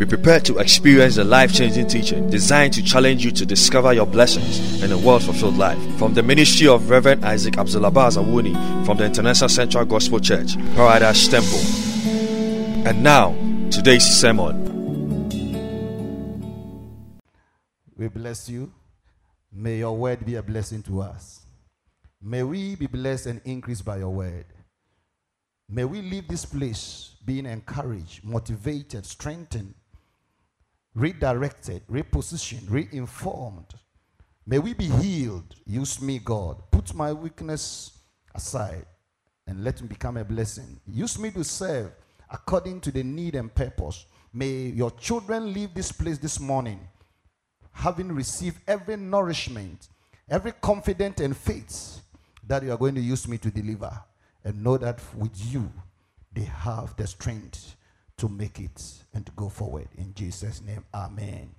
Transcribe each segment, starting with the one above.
Be prepared to experience the life changing teaching designed to challenge you to discover your blessings in a world fulfilled life. From the ministry of Reverend Isaac Abdulabaz Awuni from the International Central Gospel Church, Paradise Temple. And now, today's sermon. We bless you. May your word be a blessing to us. May we be blessed and increased by your word. May we leave this place being encouraged, motivated, strengthened, redirected, repositioned, reinformed. May we be healed. Use me, God. Put my weakness aside and let me become a blessing. Use me to serve according to the need and purpose. May your children leave this place this morning having received every nourishment, every confidence and faith that you are going to use me to deliver. And know that with you, they have the strength to make it and to go forward. In Jesus' name, amen.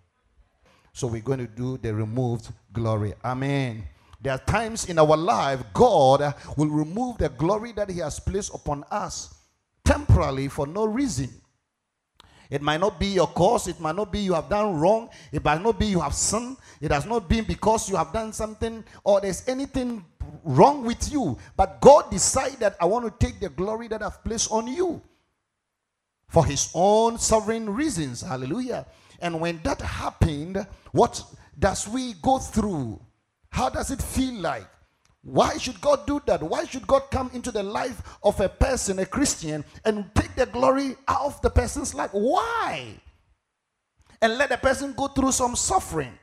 So we're going to do the removed glory. Amen. There are times in our life God will remove the glory that He has placed upon us temporarily for no reason. It might not be your cause. It might not be you have done wrong. It might not be you have sinned. It has not been because you have done something or there's anything wrong with you. But God decided, I want to take the glory that I've placed on you for his own sovereign reasons. Hallelujah. And when that happened, what does we go through? How does it feel like? Why should God do that? Why should God come into the life of a person, a Christian, and take the glory out of the person's life? Why? And let the person go through some suffering.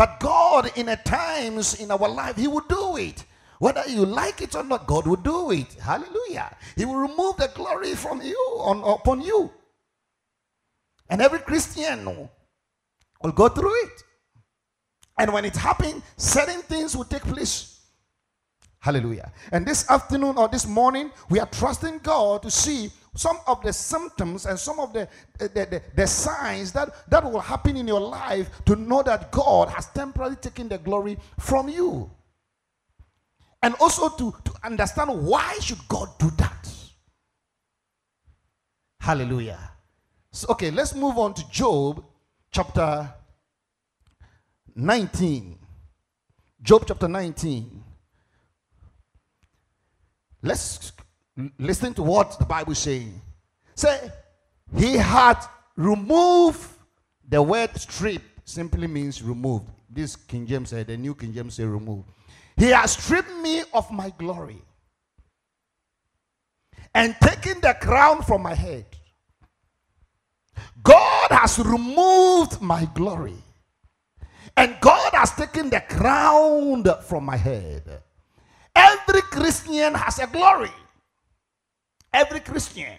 But God, in a times in our life, He will do it. Whether you like it or not, God will do it. Hallelujah. He will remove the glory from you on, upon you. And every Christian will go through it. And when it happens, certain things will take place. Hallelujah. And this afternoon or this morning, we are trusting God to see some of the symptoms and some of the, the, the, the, signs that, that will happen in your life to know that God has temporarily taken the glory from you. And also to, to understand why should God do that. Hallelujah. So, okay, let's move on to Job chapter 19. Job chapter 19. Let's listen to what the Bible is saying. Say, he had removed the word strip simply means removed. This King James said, the new King James said removed. He has stripped me of my glory and taken the crown from my head. God has removed my glory and God has taken the crown from my head. Every Christian has a glory. Every Christian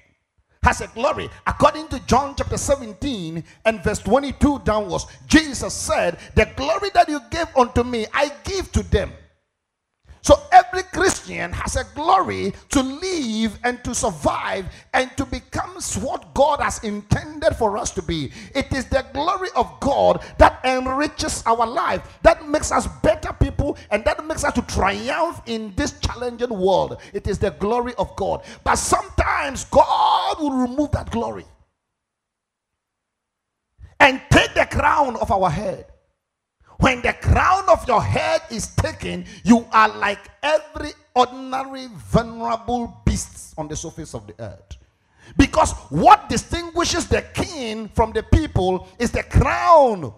has a glory. According to John chapter 17 and verse 22 downwards, Jesus said, The glory that you gave unto me, I give to them. So every Christian has a glory to live and to survive and to become what God has intended for us to be. It is the glory of God that enriches our life, that makes us better people, and that makes us to triumph in this challenging world. It is the glory of God. But sometimes God will remove that glory and take the crown of our head. When the crown of your head is taken, you are like every ordinary vulnerable beast on the surface of the earth. Because what distinguishes the king from the people is the crown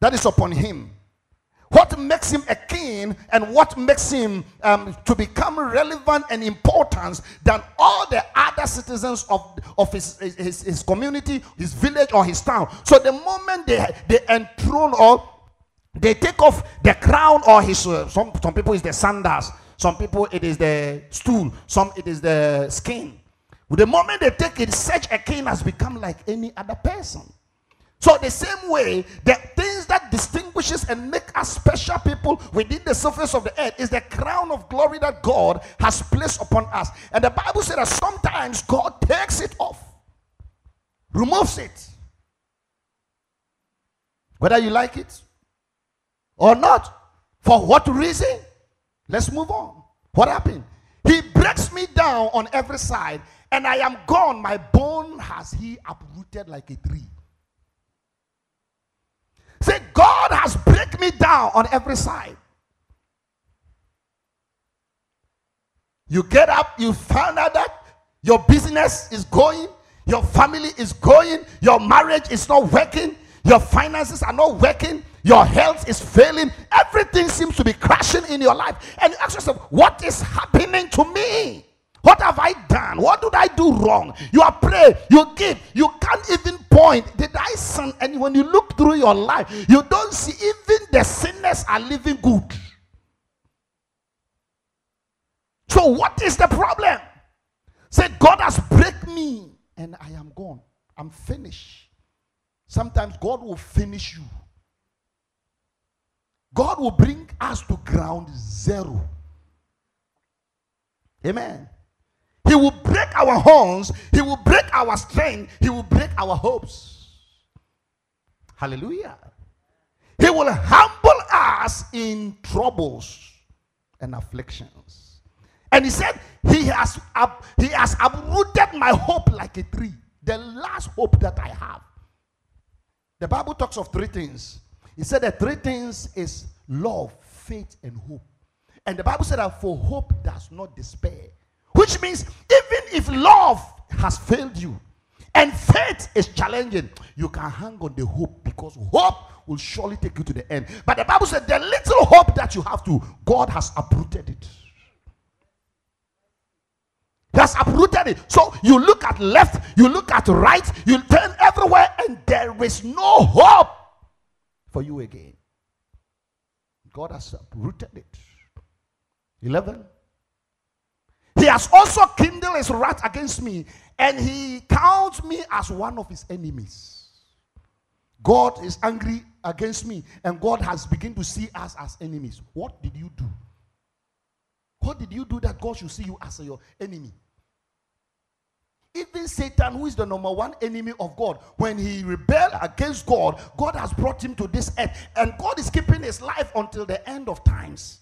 that is upon him. What makes him a king and what makes him um, to become relevant and important than all the other citizens of, of his, his, his community, his village, or his town. So the moment they, they enthrone or they take off the crown or his, uh, some, some people is the sandals, some people it is the stool, some it is the skin. With the moment they take it, such a king has become like any other person. So the same way, the things that distinguishes and make us special people within the surface of the earth is the crown of glory that God has placed upon us. And the Bible says that sometimes God takes it off, removes it. Whether you like it or not. For what reason? Let's move on. What happened? He breaks me down on every side and I am gone. My bone has he uprooted like a tree. Say, God has break me down on every side. You get up, you find out that your business is going, your family is going, your marriage is not working, your finances are not working, your health is failing, everything seems to be crashing in your life. And you ask yourself, What is happening to me? What have I done? What did I do wrong? You are pray, you give, you can't even point. Did I sin? And when you look through your life, you don't see even the sinners are living good. So, what is the problem? Say, God has break me and I am gone. I'm finished. Sometimes God will finish you. God will bring us to ground zero. Amen. He will break our horns. He will break our strength. He will break our hopes. Hallelujah. He will humble us in troubles and afflictions. And he said, He has up, He has uprooted my hope like a tree. The last hope that I have. The Bible talks of three things. He said that three things is love, faith, and hope. And the Bible said that for hope does not despair. Which means even if love has failed you and faith is challenging, you can hang on the hope because hope will surely take you to the end. But the Bible said the little hope that you have to, God has uprooted it. He has uprooted it. So you look at left, you look at right, you turn everywhere, and there is no hope for you again. God has uprooted it. 11. He has also kindled his wrath against me, and he counts me as one of his enemies. God is angry against me, and God has begun to see us as enemies. What did you do? What did you do that God should see you as your enemy? Even Satan, who is the number one enemy of God, when he rebelled against God, God has brought him to this earth, and God is keeping his life until the end of times.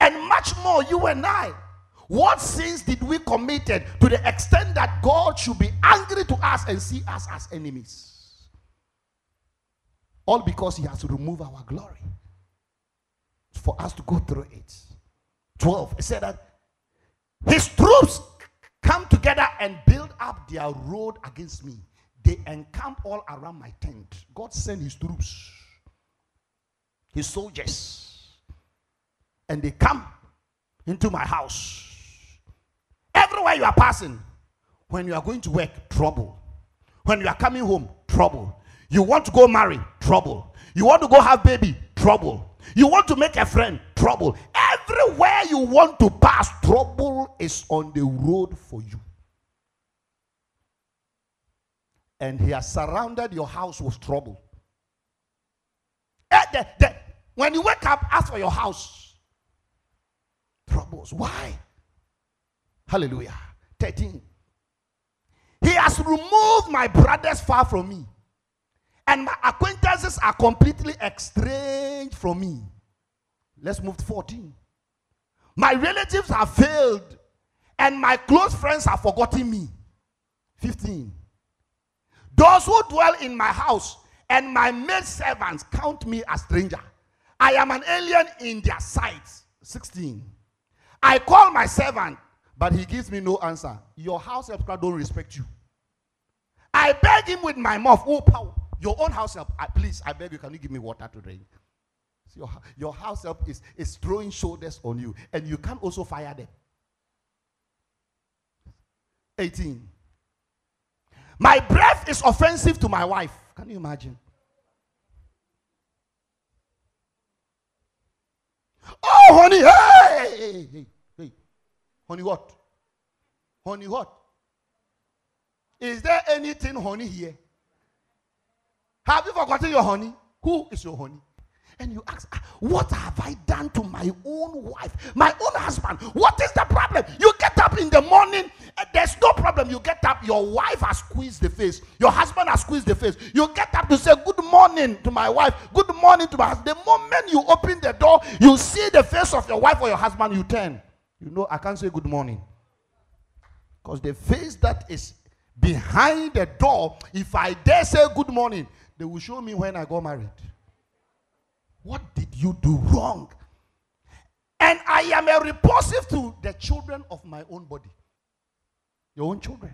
And much more, you and I. What sins did we committed to the extent that God should be angry to us and see us as enemies? All because He has to remove our glory for us to go through it. 12. It said that His troops and build up their road against me. They encamp all around my tent. God sent His troops, His soldiers and they come into my house. Everywhere you are passing, when you are going to work, trouble. When you are coming home, trouble. You want to go marry, trouble. You want to go have baby, trouble. You want to make a friend, trouble. Everywhere you want to pass, trouble is on the road for you. And he has surrounded your house with trouble. Eh, when you wake up, ask for your house troubles. Why? Hallelujah. 13. He has removed my brothers far from me, and my acquaintances are completely estranged from me. Let's move to 14. My relatives have failed, and my close friends have forgotten me. 15. Those who dwell in my house and my maid servants count me a stranger. I am an alien in their sight. 16. I call my servant, but he gives me no answer. Your house help don't respect you. I beg him with my mouth, oh power, your own house help, I, please, I beg you, can you give me water to drink? Your, your house help is, is throwing shoulders on you, and you can also fire them. 18. My breath is offensive to my wife. Can you imagine? Oh, honey, hey, hey, hey. Honey what? Honey what? Is there anything honey here? Have you forgotten your honey? Who is your honey? And you ask, ah, What have I done to my own wife, my own husband? What is the problem? You get up in the morning, there's no problem. You get up, your wife has squeezed the face, your husband has squeezed the face. You get up to say, Good morning to my wife, good morning to my husband. The moment you open the door, you see the face of your wife or your husband, you turn. You know, I can't say good morning. Because the face that is behind the door, if I dare say good morning, they will show me when I got married. What did you do wrong? And I am a repulsive to the children of my own body. Your own children.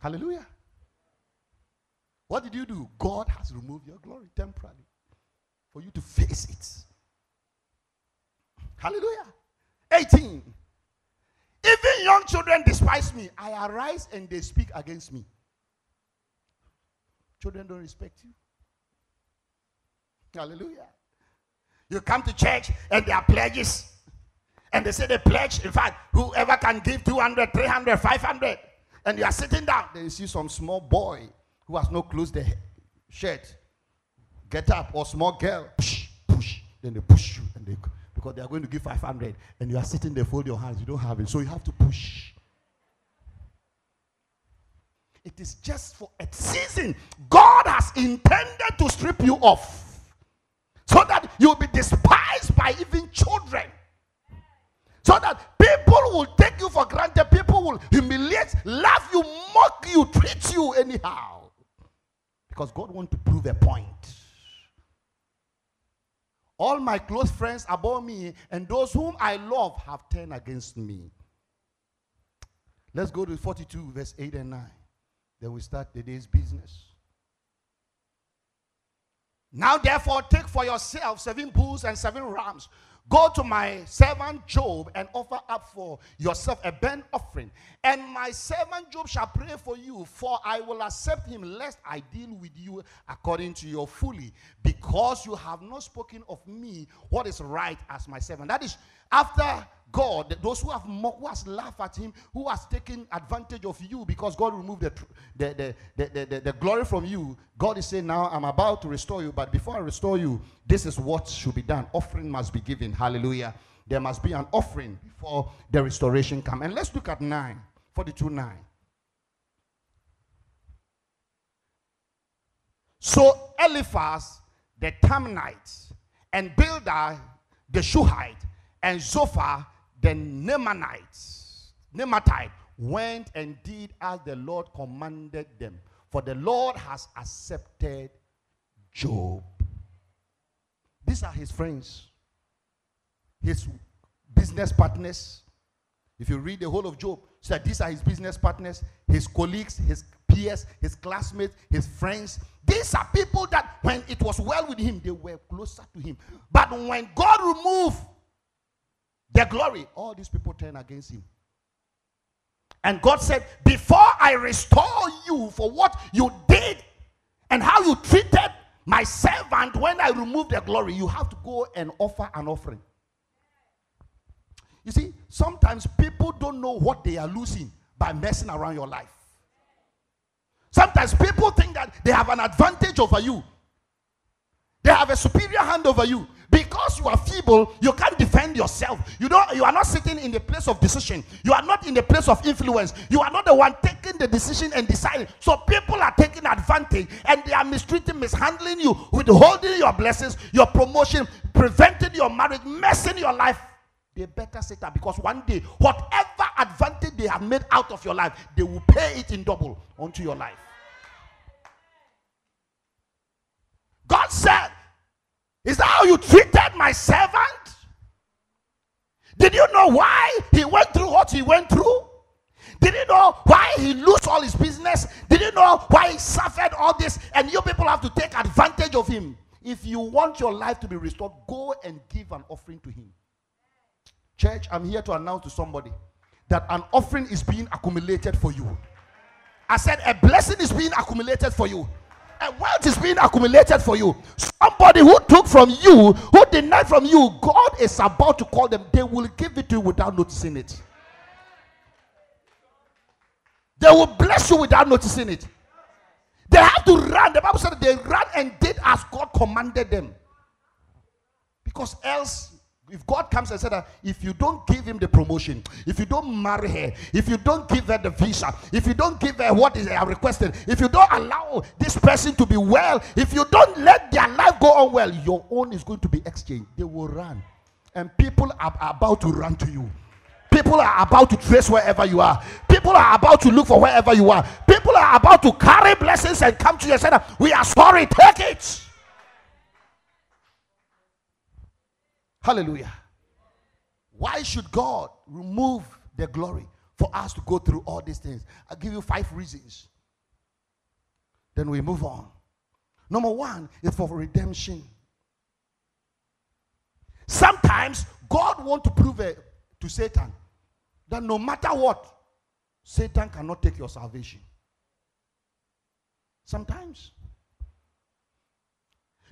Hallelujah. What did you do? God has removed your glory temporarily for you to face it. Hallelujah. 18. Even young children despise me. I arise and they speak against me. Children don't respect you. Hallelujah. You come to church and there are pledges. And they say they pledge. In fact, whoever can give 200, 300, 500. And you are sitting down. Then you see some small boy who has no clothes, the shirt. Get up. Or small girl. Push, push. Then they push you. And they, because they are going to give 500. And you are sitting there, fold your hands. You don't have it. So you have to push. It is just for a season. God has intended to strip you off so that you'll be despised by even children. So that people will take you for granted, people will humiliate, laugh you, mock you, treat you anyhow. Because God wants to prove a point. All my close friends above me and those whom I love have turned against me. Let's go to 42, verse 8 and 9. Then we start the day's business. Now, therefore, take for yourself seven bulls and seven rams. Go to my servant Job and offer up for yourself a burnt offering. And my servant Job shall pray for you, for I will accept him, lest I deal with you according to your folly, because you have not spoken of me what is right as my servant. That is, after God, those who have mocked, who has laughed at him, who has taken advantage of you because God removed the, the, the, the, the, glory from you, God is saying, Now I'm about to restore you, but before I restore you, this is what should be done. Offering must be given. Hallelujah. There must be an offering before the restoration come. And let's look at 9, 42 9. So Eliphaz, the Temanite and Bildad, the Shuhite, and Zophar, the Naamanites, Naamatite, went and did as the Lord commanded them. For the Lord has accepted Job. These are his friends, his business partners. If you read the whole of Job, so that these are his business partners, his colleagues, his peers, his classmates, his friends. These are people that when it was well with him, they were closer to him. But when God removed the glory, all these people turn against him. And God said, Before I restore you for what you did and how you treated my servant when I removed the glory, you have to go and offer an offering. You see, sometimes people don't know what they are losing by messing around your life. Sometimes people think that they have an advantage over you, they have a superior hand over you because you are feeble you can't defend yourself. You don't you are not sitting in the place of decision. You are not in the place of influence. You are not the one taking the decision and deciding. So people are taking advantage and they are mistreating mishandling you withholding your blessings your promotion preventing your marriage messing your life. They better sit up because one day whatever advantage they have made out of your life they will pay it in double onto your life. God said is that how you treated my servant? Did you know why he went through what he went through? Did you know why he lost all his business? Did you know why he suffered all this? And you people have to take advantage of him. If you want your life to be restored, go and give an offering to him. Church, I'm here to announce to somebody that an offering is being accumulated for you. I said a blessing is being accumulated for you and wealth is being accumulated for you. Somebody who took from you, who denied from you, God is about to call them. They will give it to you without noticing it. They will bless you without noticing it. They have to run. The Bible said they ran and did as God commanded them. Because else if God comes and said that if you don't give him the promotion, if you don't marry her, if you don't give her the visa, if you don't give her what is requested, if you don't allow this person to be well, if you don't let their life go on well, your own is going to be exchanged. They will run. And people are about to run to you People are about to trace wherever you are. People are about to look for wherever you are. People are about to carry blessings and come to you and say, We are sorry, take it. Hallelujah. Why should God remove the glory for us to go through all these things? I'll give you five reasons. Then we move on. Number one is for redemption. Sometimes God want to prove to Satan that no matter what, Satan cannot take your salvation. Sometimes.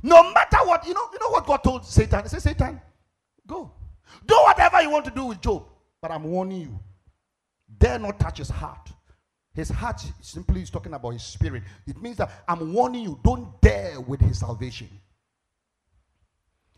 No matter what, you know, you know what God told Satan? He said, Satan, go. Do whatever you want to do with Job. But I'm warning you. Dare not touch his heart. His heart simply is talking about his spirit. It means that I'm warning you, don't dare with his salvation.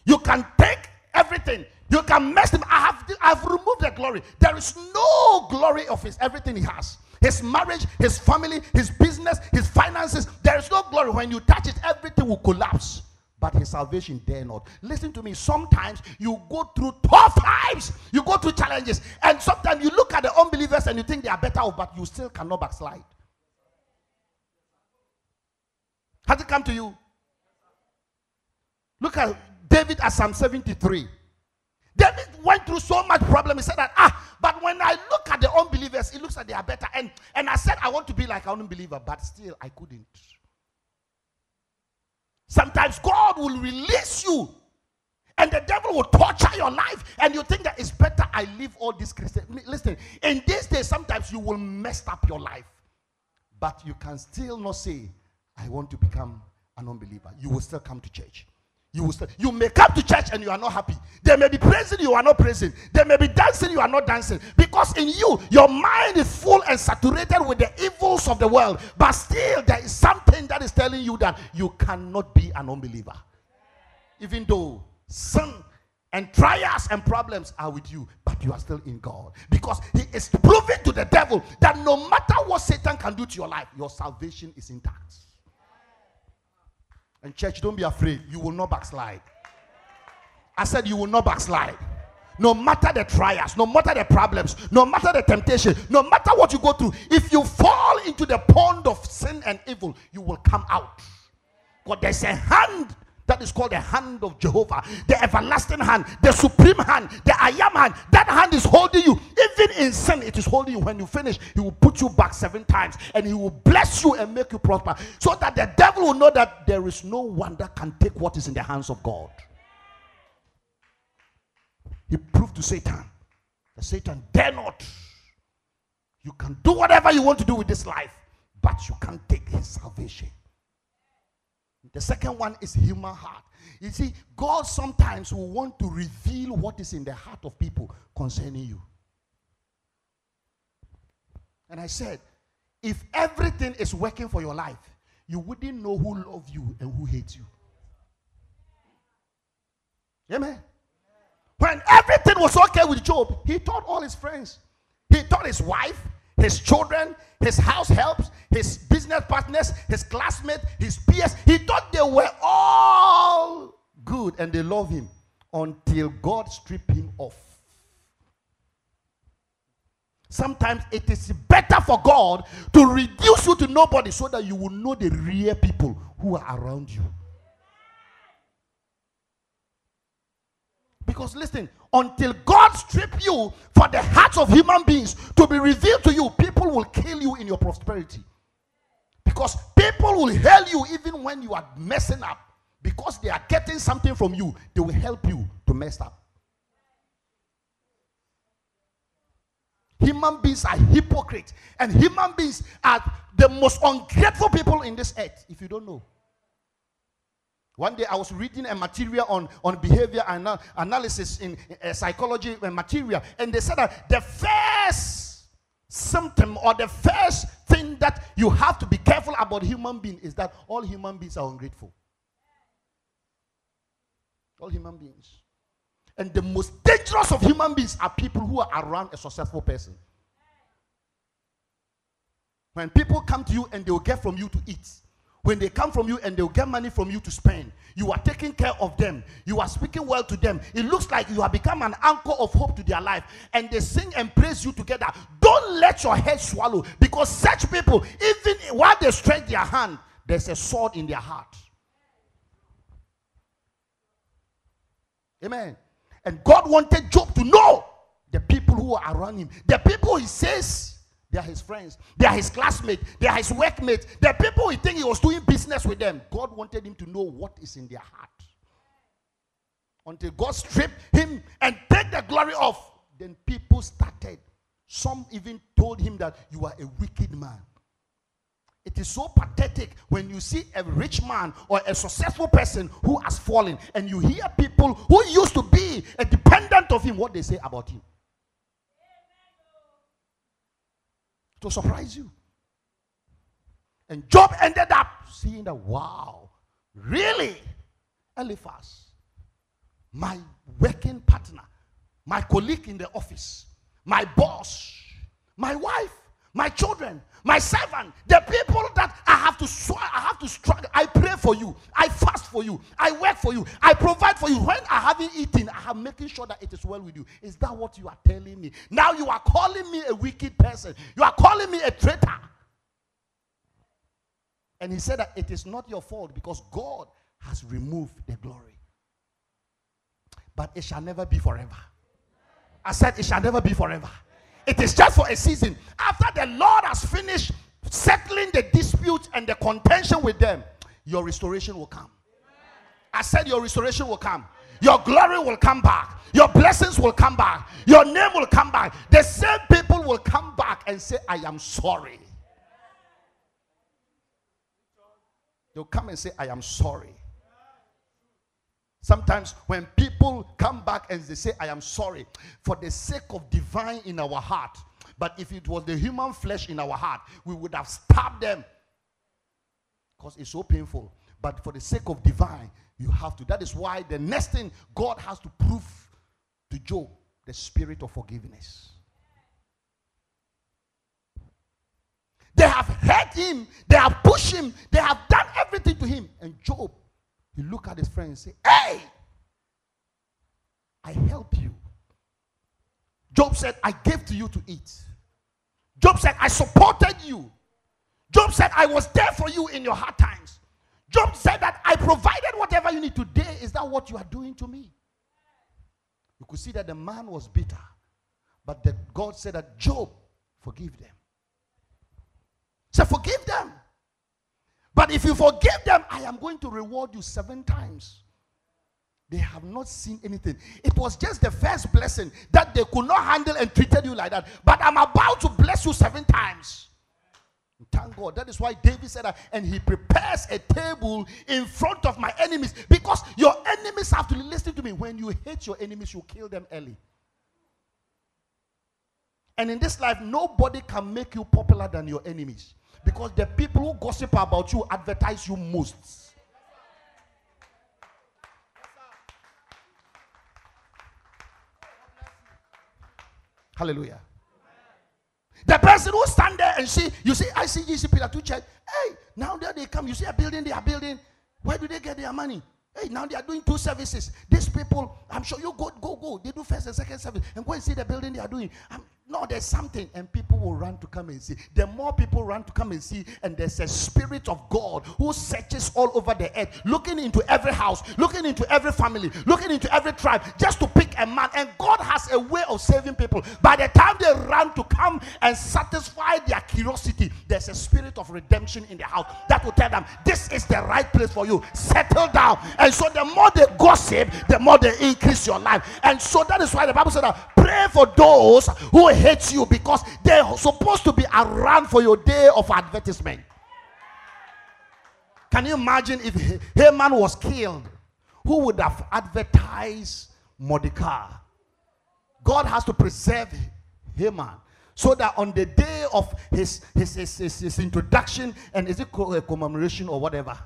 You can take everything. You can mess him. I have, I've removed the glory. There is no glory of his everything he has. His marriage, his family, his business, his finances. There is no glory. When you touch it, everything will collapse but his salvation dare not. Listen to me. Sometimes you go through tough times, you go through challenges, and sometimes you look at the unbelievers and you think they are better off, but you still cannot backslide. Has it come to you? Look at David at Psalm 73. David went through so much problem. He said that, ah, but when I look at the unbelievers, it looks like they are better. And, and I said, I want to be like an unbeliever, but still I couldn't. Sometimes God will release you and the devil will torture your life and you think that it's better I leave all this Christian. Listen, in these days, sometimes you will mess up your life, but you can still not say, I want to become an unbeliever. You will still come to church. You will you may come to church and you are not happy. They may be praising you are not praising. They may be dancing you are not dancing because in you your mind is full and saturated with the evils of the world. But still there is something that is telling you that you cannot be an unbeliever, even though sin and trials and problems are with you, but you are still in God because He is proving to the devil that no matter what Satan can do to your life, your salvation is intact. And church, don't be afraid. You will not backslide. I said you will not backslide. No matter the trials, no matter the problems, no matter the temptation, no matter what you go through, if you fall into the pond of sin and evil, you will come out. But there's a hand that is called the hand of Jehovah, the everlasting hand, the supreme hand, the I am hand. That hand is holding you. Even in sin, it is holding you. When you finish, he will put you back seven times and he will bless you and make you prosper. So that the devil will know that there is no one that can take what is in the hands of God. He proved to Satan that Satan dare not. You can do whatever you want to do with this life, but you can't take his salvation. The second one is human heart. You see, God sometimes will want to reveal what is in the heart of people concerning you. And I said, if everything is working for your life, you wouldn't know who loves you and who hates you. Amen. When everything was okay with Job, he told all his friends, he told his wife, his children, his house helps, his business partners, his classmates, his peers. He thought they were all good and they love him until God stripped him off. Sometimes it is better for God to reduce you to nobody so that you will know the real people who are around you. Because listen, until God strip you for the hearts of human beings to be revealed to you, people will kill you in your prosperity. Because people will hail you even when you are messing up. Because they are getting something from you, they will help you to mess up. Human beings are hypocrites, and human beings are the most ungrateful people in this earth, if you don't know. One day I was reading a material on, on behavior anal- analysis in uh, psychology and material, and they said that the first symptom or the first thing that you have to be careful about human being is that all human beings are ungrateful. All human beings. And the most dangerous of human beings are people who are around a successful person. When people come to you and they will get from you to eat, When they come from you and they'll get money from you to spend, you are taking care of them. You are speaking well to them. It looks like you have become an anchor of hope to their life. And they sing and praise you together. Don't let your head swallow because such people, even while they stretch their hand, there's a sword in their heart. Amen. And God wanted Job to know the people who are around him. The people he says they are his friends. They are his classmates. They are his workmates. The people he think he was doing business with them. God wanted him to know what is in their heart. Until God stripped him and take the glory off, then people started. Some even told him that you are a wicked man. It is so pathetic when you see a rich man or a successful person who has fallen and you hear people who used to be a dependent of him what they say about him. To surprise you. And Job ended up seeing that, wow, really? Eliphaz, my working partner, my colleague in the office, my boss, my wife, my children, my servant, the people that I have to I have to struggle. I pray for you. I fast for you. I work for you. I provide for you. When I haven't eaten, I am making sure that it is well with you. Is that what you are telling me? Now you are calling me a wicked person. You are calling me a traitor. And he said that it is not your fault because God has removed the glory. But it shall never be forever. I said it shall never be forever. It is just for a season. After the Lord has finished settling the dispute and the contention with them, your restoration will come. I said, Your restoration will come. Your glory will come back. Your blessings will come back. Your name will come back. The same people will come back and say, I am sorry. They'll come and say, I am sorry. Sometimes when people come back and they say, I am sorry for the sake of divine in our heart. But if it was the human flesh in our heart, we would have stabbed them because it's so painful. But for the sake of divine, you have to. That is why the next thing God has to prove to Job the spirit of forgiveness. They have hurt him, they have pushed him, they have done everything to him. And Job he look at his friend and say, Hey, I help you. Job said, I gave to you to eat. Job said, I supported you. Job said, I was there for you in your hard times. Job said that I provided whatever you need today. Is that what you are doing to me? You could see that the man was bitter. But that God said that Job, forgive them. Say, forgive them. But if you forgive them, I am going to reward you seven times. They have not seen anything. It was just the first blessing that they could not handle and treated you like that. But I'm about to bless you seven times. Thank God. That is why David said that. And he prepares a table in front of my enemies. Because your enemies have to listen to me. When you hate your enemies, you kill them early. And in this life, nobody can make you popular than your enemies. Because the people who gossip about you advertise you most. Hallelujah. The person who stand there and see, you see, I see ICGC Pillar 2 Church. Hey, now there they come. You see a building, they are building. Where do they get their money? Hey, now they are doing two services. These people, I'm sure you go, go, go. They do first and second service and go and see the building they are doing. I'm, no, there's something, and people will run to come and see. The more people run to come and see, and there's a spirit of God who searches all over the earth, looking into every house, looking into every family, looking into every tribe, just to pick a man. And God has a way of saving people. By the time they run to come and satisfy their curiosity, there's a spirit of redemption in the house that will tell them, This is the right place for you. Settle down. And so, the more they gossip, the more they increase your life. And so, that is why the Bible said pray for those who hate you because they're supposed to be around for your day of advertisement. Can you imagine if Haman was killed? Who would have advertised Mordecai? God has to preserve Haman so that on the day of his, his, his, his, his introduction and is it a uh, commemoration or whatever,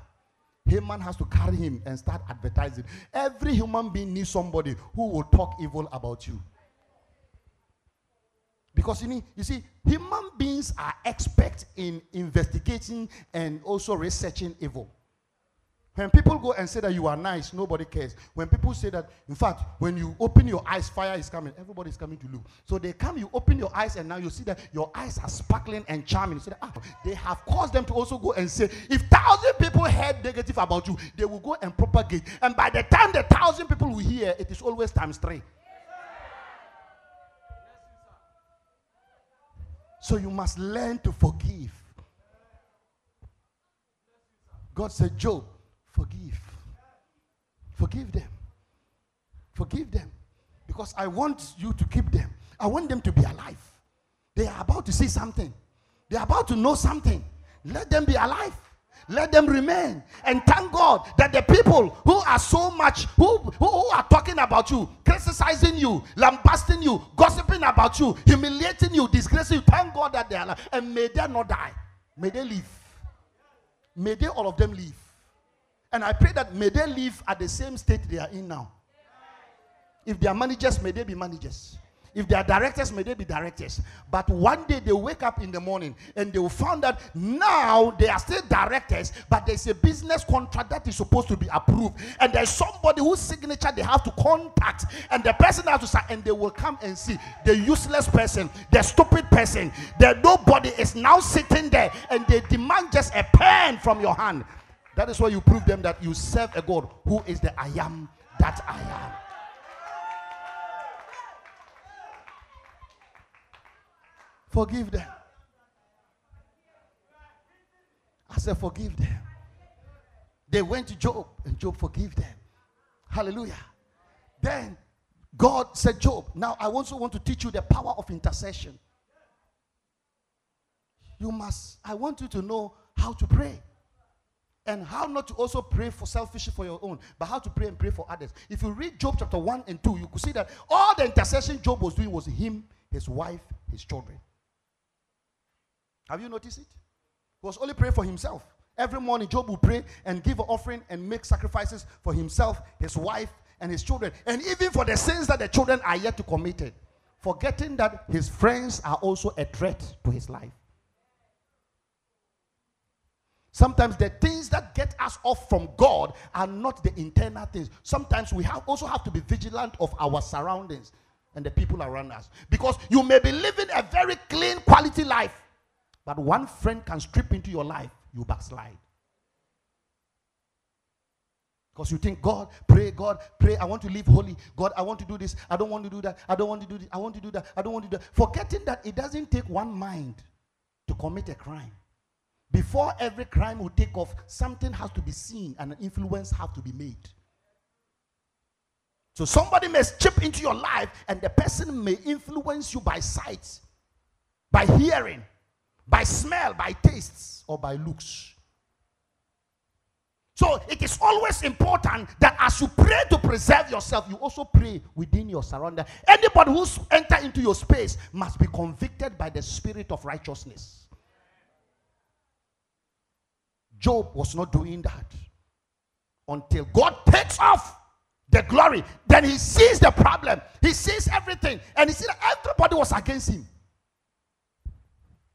Haman has to carry him and start advertising. Every human being needs somebody who will talk evil about you Because you, need, you see, human beings are expert in investigating and also researching evil. When people go and say that you are nice, nobody cares. When people say that, in fact, when you open your eyes, fire is coming, everybody is coming to look. So they come, you open your eyes, and now you see that your eyes are sparkling and charming. So that, ah, they have caused them to also go and say, if thousand people heard negative about you, they will go and propagate. And by the time the thousand people will hear, it is always times three. So you must learn to forgive. God said, Job, forgive. Forgive them. Forgive them. Because I want you to keep them. I want them to be alive. They are about to see something, they are about to know something. Let them be alive. Let them remain. And thank God that the people who are so much, who, who, who, are talking about you, criticizing you, lambasting you, gossiping about you, humiliating you, disgracing you, thank God that they are alive. And may they not die. May they live. May they all of them live. And I pray that may they live at the same state they are in now. If they are managers, may they be managers. If they are directors, may they be directors. But one day they wake up in the morning and they will find that now they are still directors, but there's a business contract that is supposed to be approved. And there's somebody whose signature they have to contact. And the person has to sign, and they will come and see the useless person, the stupid person, the nobody is now sitting there and they demand just a pen from your hand. That is why you prove them that you serve a God who is the I am that I am. Forgive them. I said, Forgive them. They went to Job, and Job forgive them. Hallelujah. Then God said, Job, now I also want to teach you the power of intercession. You must, I want you to know how to pray. And how not to also pray for selfishly for your own, but how to pray and pray for others. If you read Job chapter 1 and 2, you could see that all the intercession Job was doing was him, his wife, his children. Have you noticed it? He was only praying for himself. Every morning, Job would pray and give an offering and make sacrifices for himself, his wife, and his children, and even for the sins that the children are yet to commit, forgetting that his friends are also a threat to his life. Sometimes the things that get us off from God are not the internal things. Sometimes we have also have to be vigilant of our surroundings and the people around us. Because you may be living a very clean quality life, but one friend can strip into your life, you backslide. Because you think, God, pray, God, pray, I want to live holy. God, I want to do this. I don't want to do that. I don't want to do this. I want to do that. I don't want to do that. Forgetting that it doesn't take one mind to commit a crime. Before every crime will take off, something has to be seen and an influence has to be made. So somebody may chip into your life and the person may influence you by sight, by hearing, by smell, by tastes, or by looks. So it is always important that as you pray to preserve yourself, you also pray within your surrounding. Anybody who's enter into your space must be convicted by the spirit of righteousness. Job was not doing that until God takes off the glory. Then he sees the problem, he sees everything, and he sees that everybody was against him.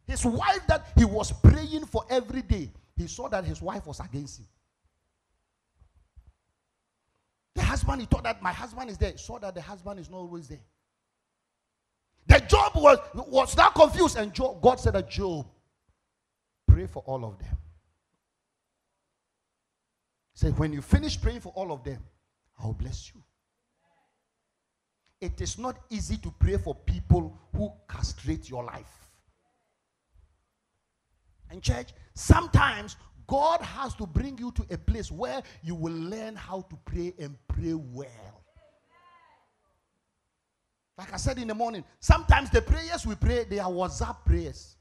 His wife that he was praying for every day, he saw that his wife was against him. The husband, he thought that my husband is there. He saw that the husband is not always there. The Job was, was now confused, and Job, God said that Job, pray for all of them. Say, when you finish praying for all of them, I'll bless you. It is not easy to pray for people who castrate your life. And, church, sometimes God has to bring you to a place where you will learn how to pray and pray well. Like I said in the morning, sometimes the prayers we pray, they are WhatsApp prayers,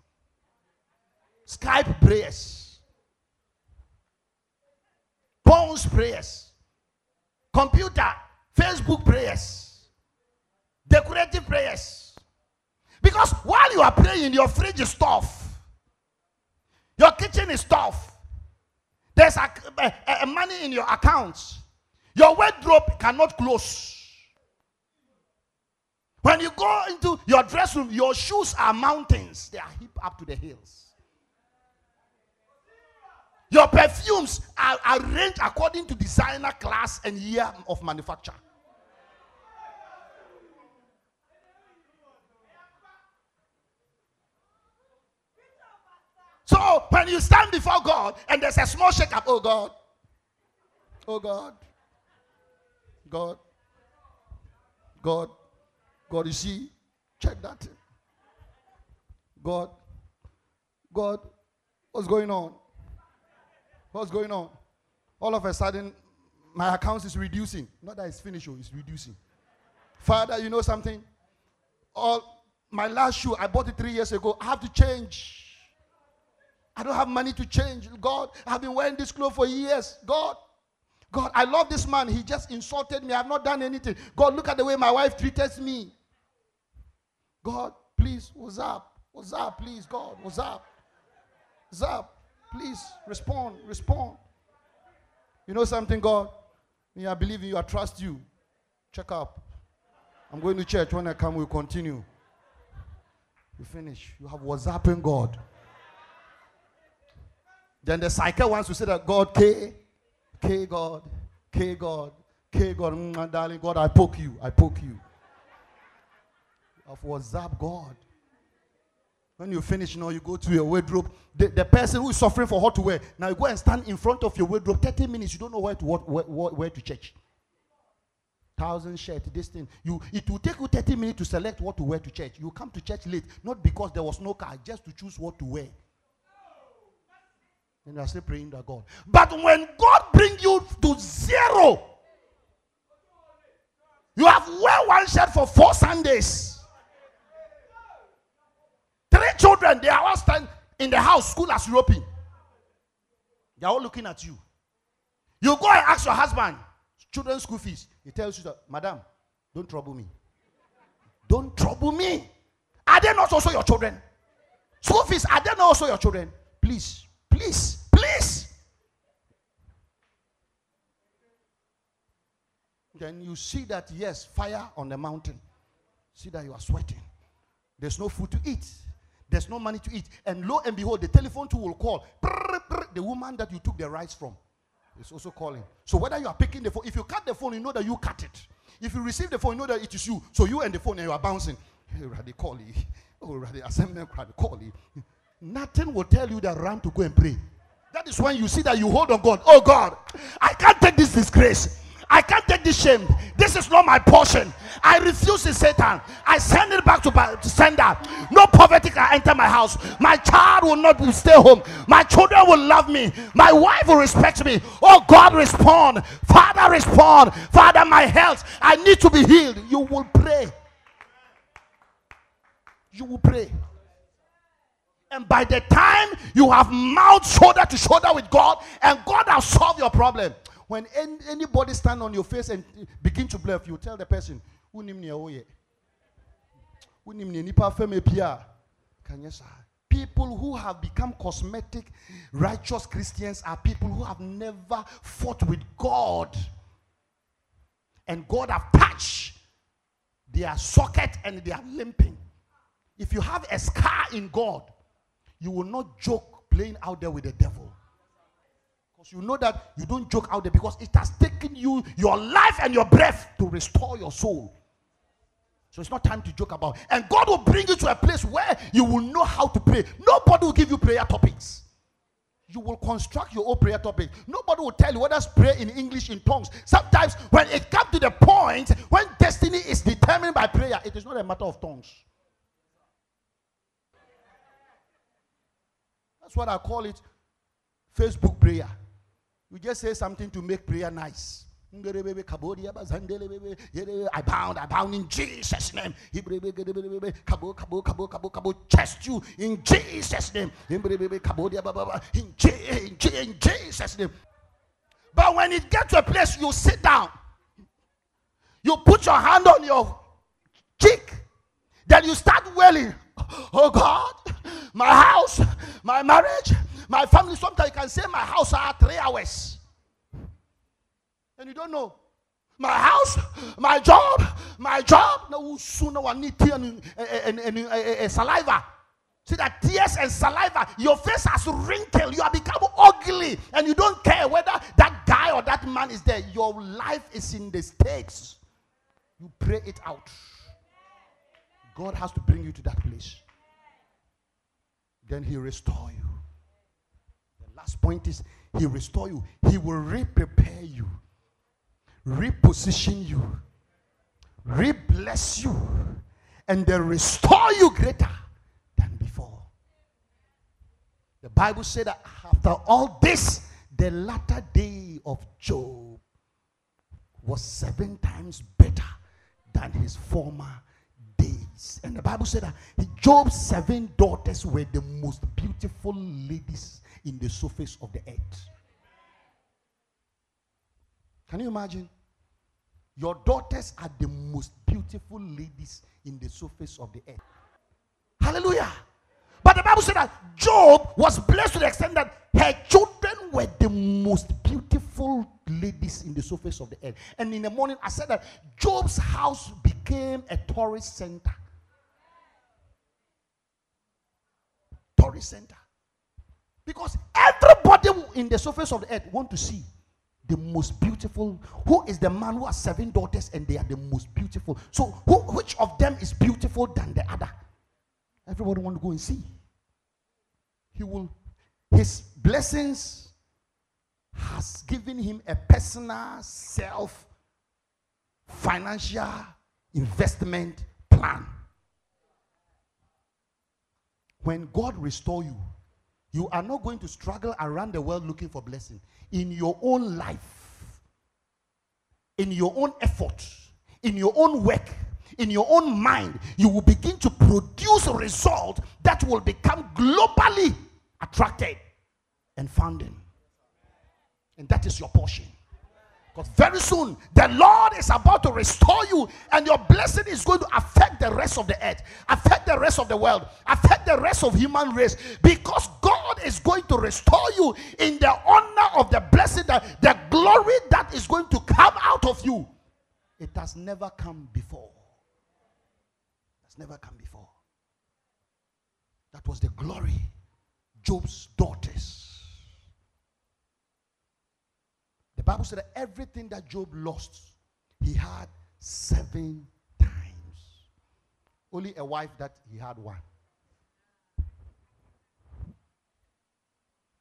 Skype prayers, phones prayers, computer, Facebook prayers, decorative prayers. Because while you are praying, your fridge is tough. Your kitchen is tough. There's a, a, a money in your accounts. Your wardrobe cannot close. When you go into your dress room, your shoes are mountains, they are heaped up to the hills. Your perfumes are arranged according to designer class and year of manufacture. So when you stand before God and there's a small shake up, oh God, oh God, God, God, God, you see, check that. God, God, what's going on? What's going on? All of a sudden, my account is reducing. Not that it's finished, oh, it's reducing. Father, you know something? All my last shoe, I bought it three years ago. I have to change. I don't have money to change. God, I've been wearing this clothes for years. God, God, I love this man. He just insulted me. I've not done anything. God, look at the way my wife treats me. God, please, what's up? What's up, please, God? What's up? What's up? Please respond, respond. You know something, God? I believe in you. I trust you. Check up. I'm going to church. When I come, we'll continue. You finish. You have what's happened, God. Then the psycho wants to say that God, K, K God, K God, K God, mm, my darling God, I poke you, I poke you. Of WhatsApp God. When you finish, know, you go to your wardrobe. The, the person who is suffering for what to wear, now you go and stand in front of your wardrobe 30 minutes, you don't know where to what, where, where to church. Thousand shirt, this thing. You it will take you 30 minutes to select what to wear to church. You come to church late, not because there was no car, just to choose what to wear. And you are still praying to God. But when God brings you to zero, you have wear one shirt for four Sundays. Three children, they are all standing in the house, school as European. They are all looking at you. You go and ask your husband, children's school fees. He tells you that, Madam, don't trouble me. Don't trouble me. Are they not also your children? School fees, are they not also your children? Please, please, please. Then you see that, yes, fire on the mountain. See that you are sweating. There's no food to eat. There's no money to eat. And lo and behold, the telephone too will call. the woman that you took the rice from is also calling. So whether you are picking the phone, if you cut the phone, you know that you cut it. If you receive the phone, you know that it is you. So you and the phone and you are bouncing. Hey, you. Oh, assembly, call you. Nothing will tell you that run to go and pray. That is when you see that you hold on God. Oh God, I can't take this disgrace. I can't take this shame. This is not my portion. I refuse it, Satan. I send it back to sender. No poverty can enter my house. My child will not stay home. My children will love me. My wife will respect me. Oh God, respond. Father, respond. Father, my health. I need to be healed. You will pray. You will pray. And by the time you have mouth shoulder to shoulder with God, and God has solved your problem, when any, anybody stand on your face and begin to bluff, you tell the person, People who have become cosmetic, righteous Christians are people who have never fought with God. And God have touched their socket and they are limping. If you have a scar in God, you will not joke playing out there with the devil. Because you know that you don't joke out there because it has taken you your life and your breath to restore your soul. So it's not time to joke about. And God will bring you to a place where you will know how to pray. Nobody will give you prayer topics. You will construct your own prayer topic. Nobody will tell you whether to pray in English, in tongues. Sometimes, when it comes to the point when destiny is determined by prayer, it is not a matter of tongues. That's what I call it Facebook prayer. You just say something to make prayer nice. I bound, I bound in Jesus' name. Chest you in Jesus' name. In Jesus' name. But when it gets to a place, you sit down, you put your hand on your cheek, then you start wailing. Oh God, my house, my marriage, my family. Sometimes you can say my house are three hours. And you don't know. my house, my job, my job. No, sooner one need tear and, and, and, and saliva. See that tears and saliva, your face has wrinkled, you have become ugly, and you don't care whether that guy or that man is there. Your life is in the stakes. You pray it out. God has to bring you to that place. Then He restore you. The last point is He restore you. He will re-prepare you, reposition you, re-bless you, and then restore you greater than before. The Bible said that after all this, the latter day of Job was seven times better than his former. And the Bible said that Job's seven daughters were the most beautiful ladies in the surface of the earth. Can you imagine? Your daughters are the most beautiful ladies in the surface of the earth. Hallelujah. But the Bible said that Job was blessed to the extent that her children were the most beautiful ladies in the surface of the earth. And in the morning, I said that Job's house became a tourist center. Center. Because everybody in the surface of the earth want to see the most beautiful. Who is the man who has seven daughters and they are the most beautiful? So, who, which of them is beautiful than the other? Everybody want to go and see. He will, his blessings has given him a personal self financial investment plan. When God restore you, you are not going to struggle around the world looking for blessing. In your own life, in your own effort, in your own work, in your own mind, you will begin to produce a result that will become globally attracted and founding. And that is your portion. Because very soon the Lord is about to restore you, and your blessing is going to affect the rest of the earth, affect the rest of the world, affect the rest of human race. Because God is going to restore you in the honor of the blessing, that the glory that is going to come out of you. It has never come before. It's never come before. That was the glory. Job's daughters The Bible said that everything that Job lost, he had seven times. Only a wife that he had one.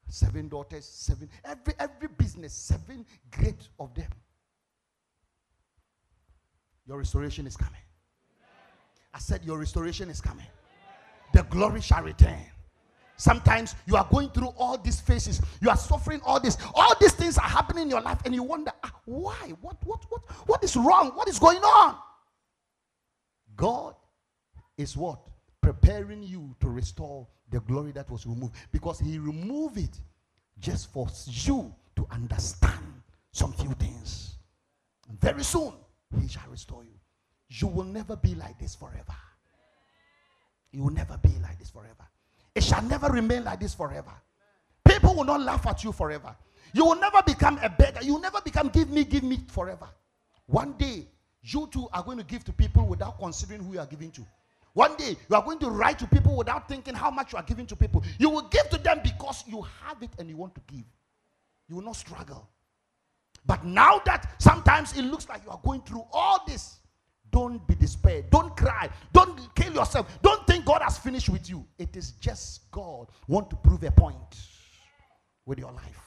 Seven daughters, seven, every every business, seven great of them. Your restoration is coming. I said, Your restoration is coming. The glory shall return. Sometimes you are going through all these phases. You are suffering all this. All these things are happening in your life, and you wonder, ah, why? What, what, what, what is wrong? What is going on? God is what? Preparing you to restore the glory that was removed. Because He removed it just for you to understand some few things. Very soon, He shall restore you. You will never be like this forever. You will never be like this forever. It shall never remain like this forever. People will not laugh at you forever. You will never become a beggar. You will never become give me, give me forever. One day, you too are going to give to people without considering who you are giving to. One day, you are going to write to people without thinking how much you are giving to people. You will give to them because you have it and you want to give. You will not struggle. But now that sometimes it looks like you are going through all this, don't be despaired. Don't cry. Don't kill yourself. Don't think God has finished with you. It is just God want to prove a point with your life.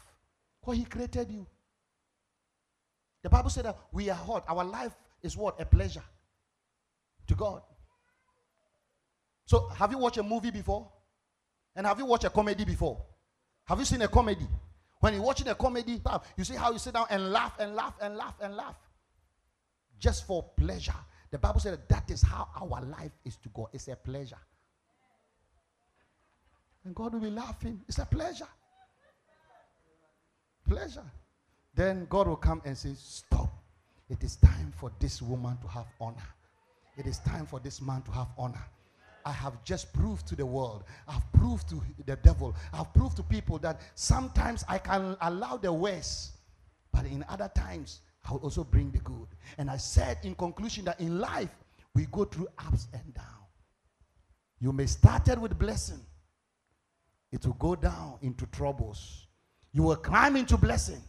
Because He created you. The Bible said that we are hot. Our life is what? A pleasure to God. So, have you watched a movie before? And have you watched a comedy before? Have you seen a comedy? When you're watching a comedy, you see how you sit down and laugh and laugh and laugh and laugh just for pleasure. The Bible said that, that is how our life is to go. It's a pleasure. And God will be laughing. It's a pleasure. Pleasure. Then God will come and say, Stop. It is time for this woman to have honor. It is time for this man to have honor. I have just proved to the world, I've proved to the devil, I've proved to people that sometimes I can allow the worst, but in other times I will also bring the good. And I said in conclusion that in life, we go through ups and downs. You may started with blessing. It will go down into troubles. You will climb into blessing.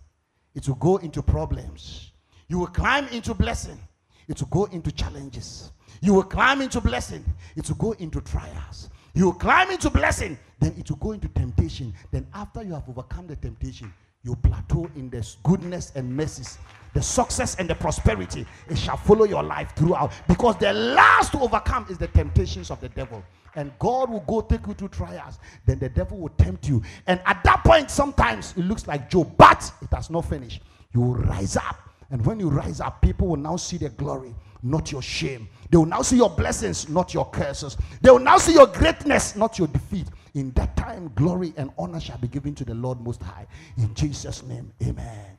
It will go into problems. You will climb into blessing. It will go into challenges. You will climb into blessing. It will go into trials. You will climb into blessing. Then it will go into temptation. Then after you have overcome the temptation, you plateau in the goodness and mercies the success and the prosperity it shall follow your life throughout. Because the last to overcome is the temptations of the devil. And god will go take you through trials. Then the devil will tempt you. And at that point sometimes it looks like job but it has not finished. You will rise up. And when you rise up people will now see the glory not your shame. They will now see your blessings not your curses. They will now see your greatness not your defeat. In that time glory and honor shall be given to the lord most high. In jesus name amen